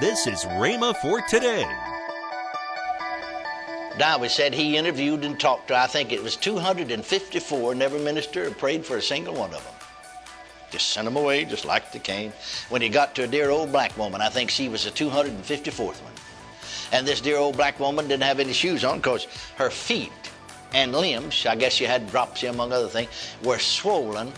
This is Rhema for today. Dowie said he interviewed and talked to, I think it was 254, never ministered or prayed for a single one of them. Just sent them away, just like they came. When he got to a dear old black woman, I think she was the 254th one. And this dear old black woman didn't have any shoes on because her feet and limbs, I guess she had dropsy among other things, were swollen.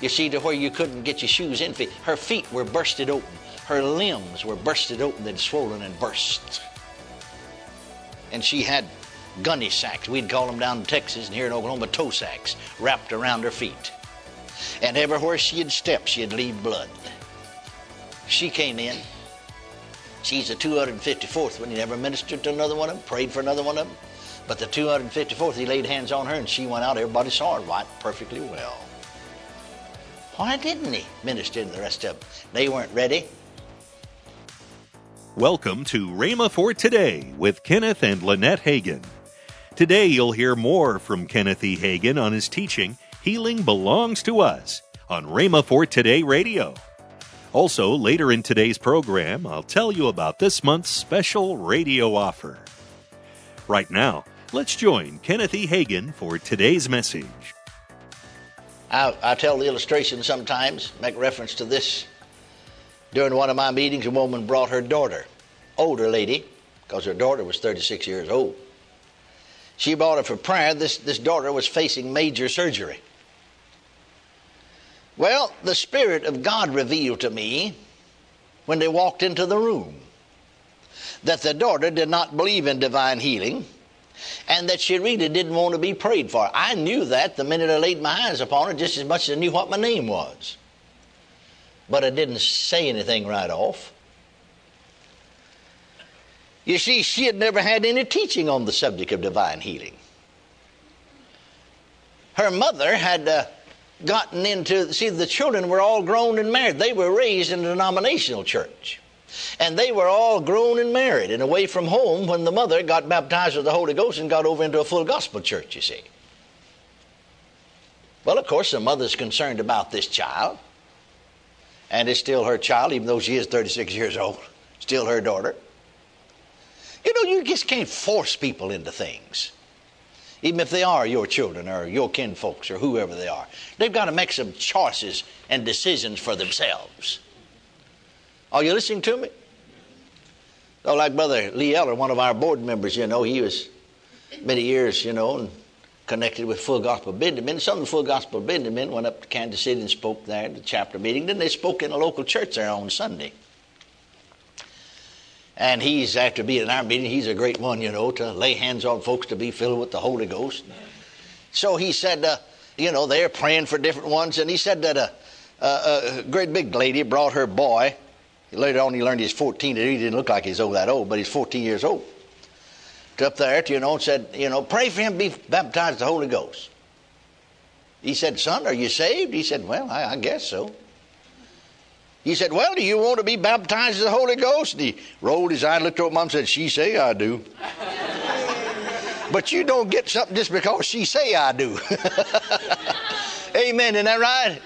You see, to where you couldn't get your shoes in. Feet. Her feet were bursted open. Her limbs were bursted open, they'd swollen and burst. And she had gunny sacks. We'd call them down in Texas and here in Oklahoma toe sacks wrapped around her feet. And everywhere she'd step, she'd leave blood. She came in. She's the 254th one. He never ministered to another one of them, prayed for another one of them. But the 254th, he laid hands on her and she went out. Everybody saw her white perfectly well. Why didn't he minister to the rest of them? They weren't ready. Welcome to Rhema for Today with Kenneth and Lynette Hagin. Today you'll hear more from Kenneth E. Hagin on his teaching, Healing Belongs to Us, on Rhema for Today Radio. Also, later in today's program, I'll tell you about this month's special radio offer. Right now, let's join Kenneth E. Hagin for today's message. I, I tell the illustration sometimes, make reference to this. During one of my meetings, a woman brought her daughter, older lady, because her daughter was 36 years old. She brought her for prayer. This, this daughter was facing major surgery. Well, the Spirit of God revealed to me when they walked into the room that the daughter did not believe in divine healing and that she really didn't want to be prayed for. I knew that the minute I laid my eyes upon her just as much as I knew what my name was. But I didn't say anything right off. You see, she had never had any teaching on the subject of divine healing. Her mother had. Uh, gotten into, see, the children were all grown and married. They were raised in a denominational church. And they were all grown and married and away from home when the mother got baptized with the Holy Ghost and got over into a full gospel church, you see. Well, of course, the mother's concerned about this child. And it's still her child, even though she is 36 years old. Still her daughter. You know, you just can't force people into things even if they are your children or your kinfolks or whoever they are. They've got to make some choices and decisions for themselves. Are you listening to me? So, like Brother Lee Eller, one of our board members, you know, he was many years, you know, connected with Full Gospel Businessmen. Some of the Full Gospel Businessmen went up to Kansas City and spoke there at the chapter meeting. Then they spoke in a local church there on Sunday. And he's, after being in our meeting, he's a great one, you know, to lay hands on folks to be filled with the Holy Ghost. So he said, uh, you know, they're praying for different ones. And he said that a, a, a great big lady brought her boy. Later on, he learned he's 14. He didn't look like he's all that old, but he's 14 years old. Up there, you know, and said, you know, pray for him be baptized the Holy Ghost. He said, son, are you saved? He said, well, I, I guess so. He said, Well, do you want to be baptized in the Holy Ghost? And he rolled his eye, looked over mom, and said, She say I do. but you don't get something just because she say I do. Amen. Isn't that right?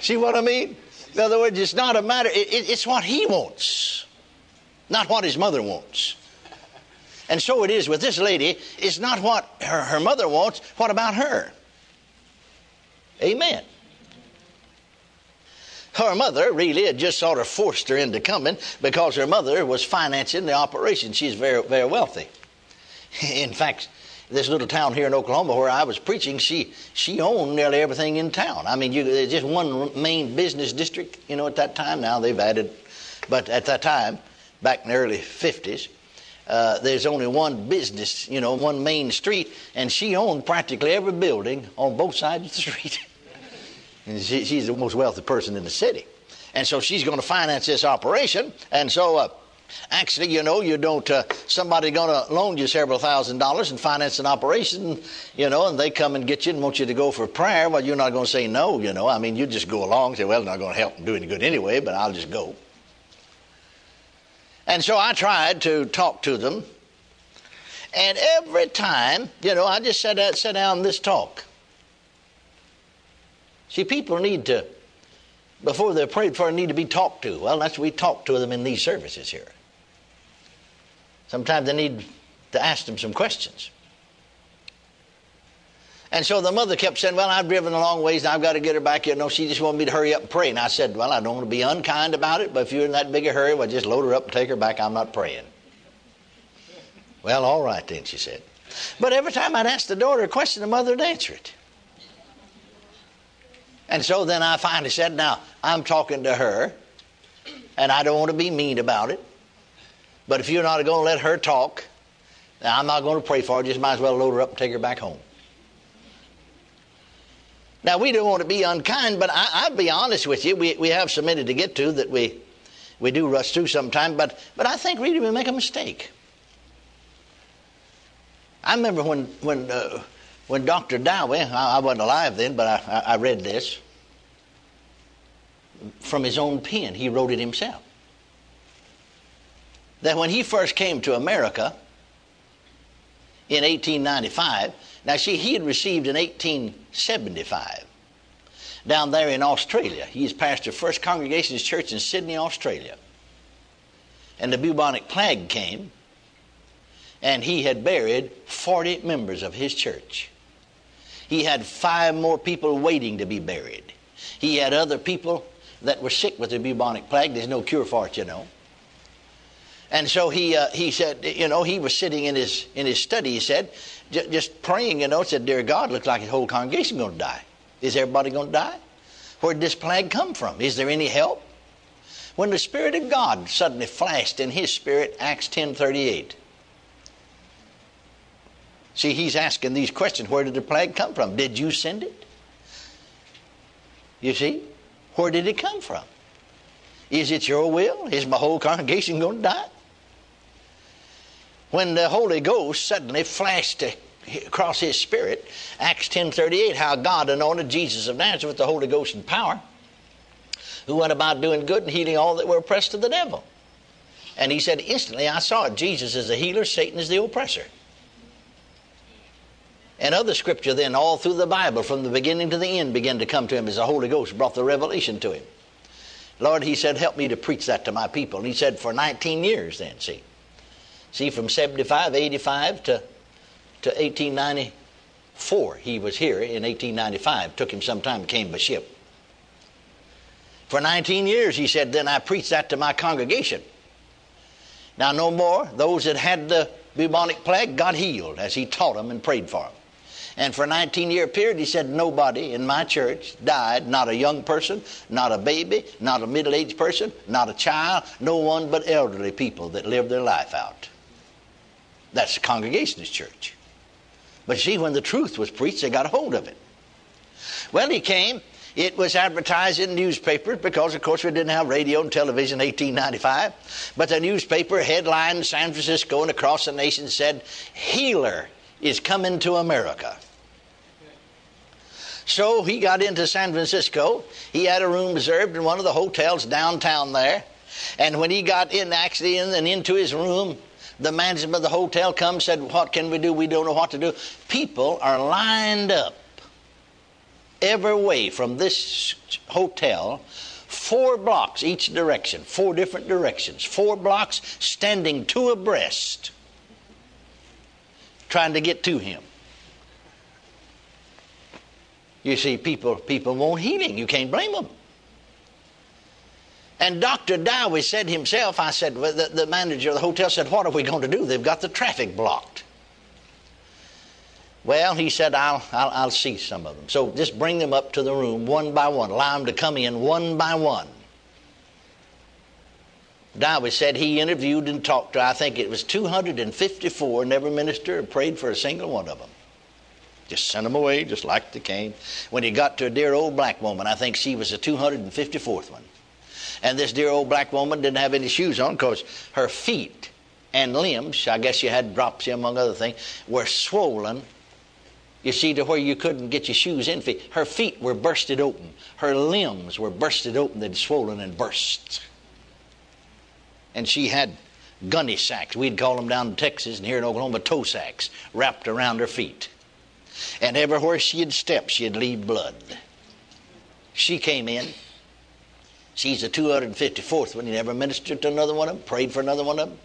See what I mean? In other words, it's not a matter, it, it, it's what he wants, not what his mother wants. And so it is with this lady. It's not what her, her mother wants. What about her? Amen her mother really had just sort of forced her into coming because her mother was financing the operation. She's very, very wealthy. In fact, this little town here in Oklahoma where I was preaching, she she owned nearly everything in town. I mean, you, there's just one main business district. You know, at that time now they've added, but at that time, back in the early '50s, uh, there's only one business. You know, one main street, and she owned practically every building on both sides of the street. And she, she's the most wealthy person in the city. And so she's going to finance this operation. And so, uh, actually, you know, you don't, uh, somebody going to loan you several thousand dollars and finance an operation, you know, and they come and get you and want you to go for prayer. Well, you're not going to say no, you know. I mean, you just go along and say, well, not going to help them do any good anyway, but I'll just go. And so I tried to talk to them. And every time, you know, I just sat, sat down this talk. See, people need to before they're prayed for need to be talked to. Well, that's we talk to them in these services here. Sometimes they need to ask them some questions. And so the mother kept saying, Well, I've driven a long ways and I've got to get her back here. No, she just wanted me to hurry up and pray. And I said, Well, I don't want to be unkind about it, but if you're in that big a hurry, well, just load her up and take her back. I'm not praying. Well, all right then, she said. But every time I'd ask the daughter a question, the mother would answer it. And so then I finally said, Now, I'm talking to her, and I don't want to be mean about it. But if you're not going to let her talk, I'm not going to pray for her. Just might as well load her up and take her back home. Now, we don't want to be unkind, but I, will be honest with you. We, we have so many to get to that we, we do rush through sometimes, but, but I think really we make a mistake. I remember when, when, uh, when Dr. Dowie, I, I, wasn't alive then, but I, I read this from his own pen. He wrote it himself. That when he first came to America in 1895, now see, he had received in 1875 down there in Australia. He is pastor of First Congregations Church in Sydney, Australia. And the bubonic plague came, and he had buried 40 members of his church. He had five more people waiting to be buried. He had other people that were sick with the bubonic plague. There's no cure for it, you know. And so he, uh, he said, you know, he was sitting in his, in his study, he said, j- just praying, you know, he said, Dear God, looks like his whole congregation going to die. Is everybody going to die? Where did this plague come from? Is there any help? When the Spirit of God suddenly flashed in his spirit, Acts 10.38. See, he's asking these questions. Where did the plague come from? Did you send it? You see? Where did it come from? Is it your will? Is my whole congregation going to die? When the Holy Ghost suddenly flashed across his spirit, Acts 10.38, how God anointed Jesus of Nazareth with the Holy Ghost and power, who went about doing good and healing all that were oppressed of the devil. And he said, instantly I saw it. Jesus is the healer, Satan is the oppressor. And other scripture then, all through the Bible, from the beginning to the end, began to come to him as the Holy Ghost brought the revelation to him. Lord, he said, help me to preach that to my people. And he said, for 19 years then, see. See, from 75, 85 to, to 1894, he was here in 1895. Took him some time, came by ship. For 19 years, he said, then I preached that to my congregation. Now, no more. Those that had the bubonic plague got healed as he taught them and prayed for them. And for a 19 year period, he said, Nobody in my church died, not a young person, not a baby, not a middle aged person, not a child, no one but elderly people that lived their life out. That's the Congregationalist church. But see, when the truth was preached, they got a hold of it. Well, he came. It was advertised in newspapers because, of course, we didn't have radio and television in 1895. But the newspaper headline in San Francisco and across the nation said, Healer is coming to America. So he got into San Francisco. He had a room reserved in one of the hotels downtown there. And when he got in, actually in and into his room, the management of the hotel come said, "What can we do? We don't know what to do." People are lined up every way from this hotel, four blocks each direction, four different directions, four blocks standing two abreast, trying to get to him. You see, people, people want healing. You can't blame them. And Dr. Dowie said himself, I said, well, the, the manager of the hotel said, What are we going to do? They've got the traffic blocked. Well, he said, I'll, I'll, I'll, see some of them. So just bring them up to the room one by one. Allow them to come in one by one. Dowie said he interviewed and talked to, I think it was 254, never ministered or prayed for a single one of them. Just sent them away, just like they came. When he got to a dear old black woman, I think she was the 254th one. And this dear old black woman didn't have any shoes on because her feet and limbs, I guess she had dropsy among other things, were swollen. You see, to where you couldn't get your shoes in. Her feet were bursted open. Her limbs were bursted open. They'd swollen and burst. And she had gunny sacks. We'd call them down in Texas and here in Oklahoma toe sacks wrapped around her feet. And everywhere she'd step, she'd leave blood. She came in. She's the 254th one. He never ministered to another one of them, prayed for another one of them.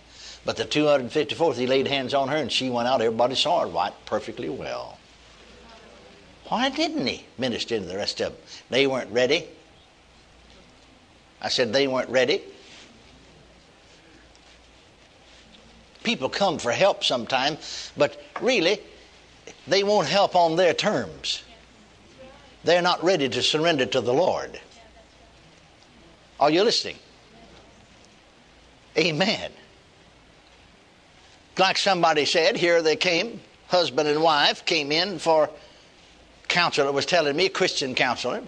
But the 254th, he laid hands on her and she went out. Everybody saw her right perfectly well. Why didn't he minister to the rest of them? They weren't ready. I said they weren't ready. People come for help sometime, but really, they won't help on their terms. They're not ready to surrender to the Lord. Are you listening? Amen. Like somebody said, here they came, husband and wife came in for counselor was telling me, a Christian counselor,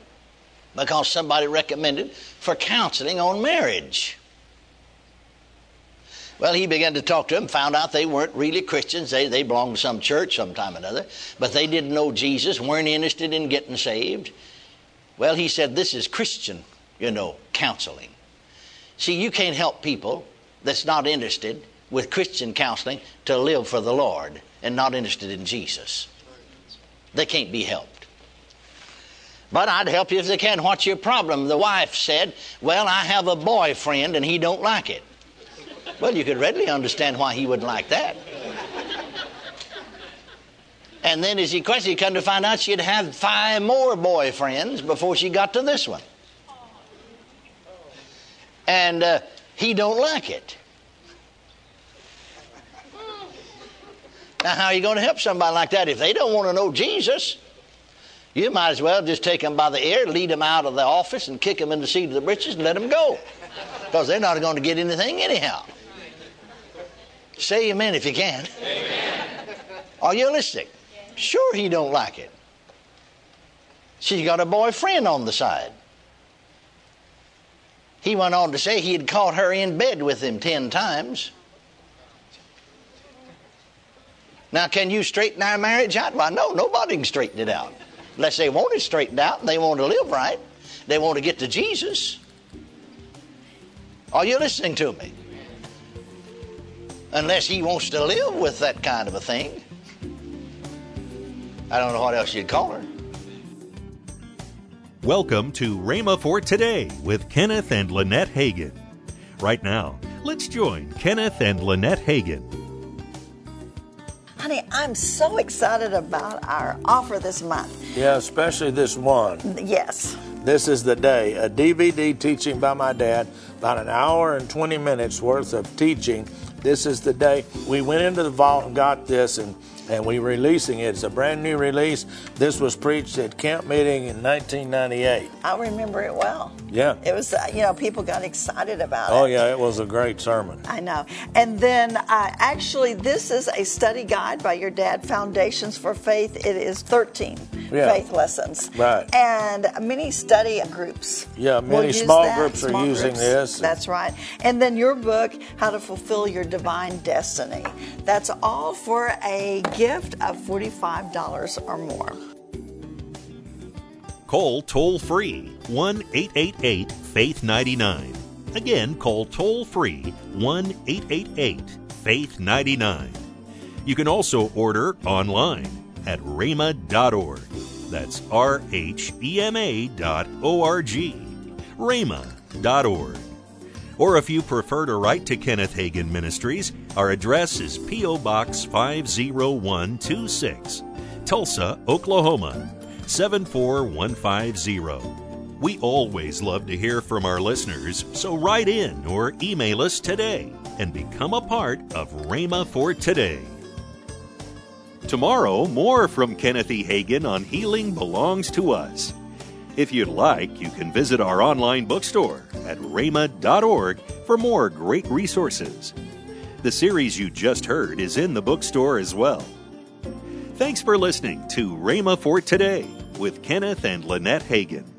because somebody recommended for counseling on marriage. Well, he began to talk to them, found out they weren't really Christians. They, they belonged to some church sometime or another, but they didn't know Jesus, weren't interested in getting saved. Well, he said, This is Christian, you know, counseling. See, you can't help people that's not interested with Christian counseling to live for the Lord and not interested in Jesus. They can't be helped. But I'd help you if they can. What's your problem? The wife said, Well, I have a boyfriend and he don't like it. Well, you could readily understand why he wouldn't like that. And then as he questioned, he come to find out she'd had five more boyfriends before she got to this one. And uh, he don't like it. Now, how are you going to help somebody like that if they don't want to know Jesus? You might as well just take them by the ear, lead them out of the office, and kick them in the seat of the breeches and let them go. Because they're not going to get anything anyhow. Say amen if you can. Amen. Are you listening? Sure, he don't like it. She's got a boyfriend on the side. He went on to say he had caught her in bed with him ten times. Now, can you straighten our marriage out? Well, no, nobody can straighten it out. Unless they want it straightened out and they want to live right. They want to get to Jesus. Are you listening to me? Unless he wants to live with that kind of a thing. I don't know what else you'd call her. Welcome to Rhema for Today with Kenneth and Lynette Hagin. Right now, let's join Kenneth and Lynette Hagin. Honey, I'm so excited about our offer this month. Yeah, especially this one. Yes. This is the day. A DVD teaching by my dad, about an hour and 20 minutes worth of teaching. This is the day. We went into the vault and got this, and and we're releasing it. It's a brand new release. This was preached at camp meeting in 1998. I remember it well. Yeah. It was, uh, you know, people got excited about Oh it. Oh, yeah, it was a great sermon. I know. And then, uh, actually, this is a study guide by your dad, Foundations for Faith. It is 13 Yeah. faith lessons. Right. And many study groups. Yeah, many small that, groups are small using groups. this. That's right. And then your book, How to Fulfill Your Divine Destiny. That's all for a gift of $45 or more. Call toll free 1 888 Faith 99. Again, call toll free 1 888 Faith 99. You can also order online at rhema.org. That's R H E M A dot O R G. rhema.org. Or if you prefer to write to Kenneth Hagin Ministries, our address is P.O. Box 50126, Tulsa, Oklahoma 74150. We always love to hear from our listeners, so write in or email us today and become a part of Rhema for Today. Tomorrow, more from Kenneth E. Hagin on Healing Belongs to Us. If you'd like, you can visit our online bookstore at rhema.org for more great resources. The series you just heard is in the bookstore as well. Thanks for listening to Rhema for Today with Kenneth and Lynette Hagin.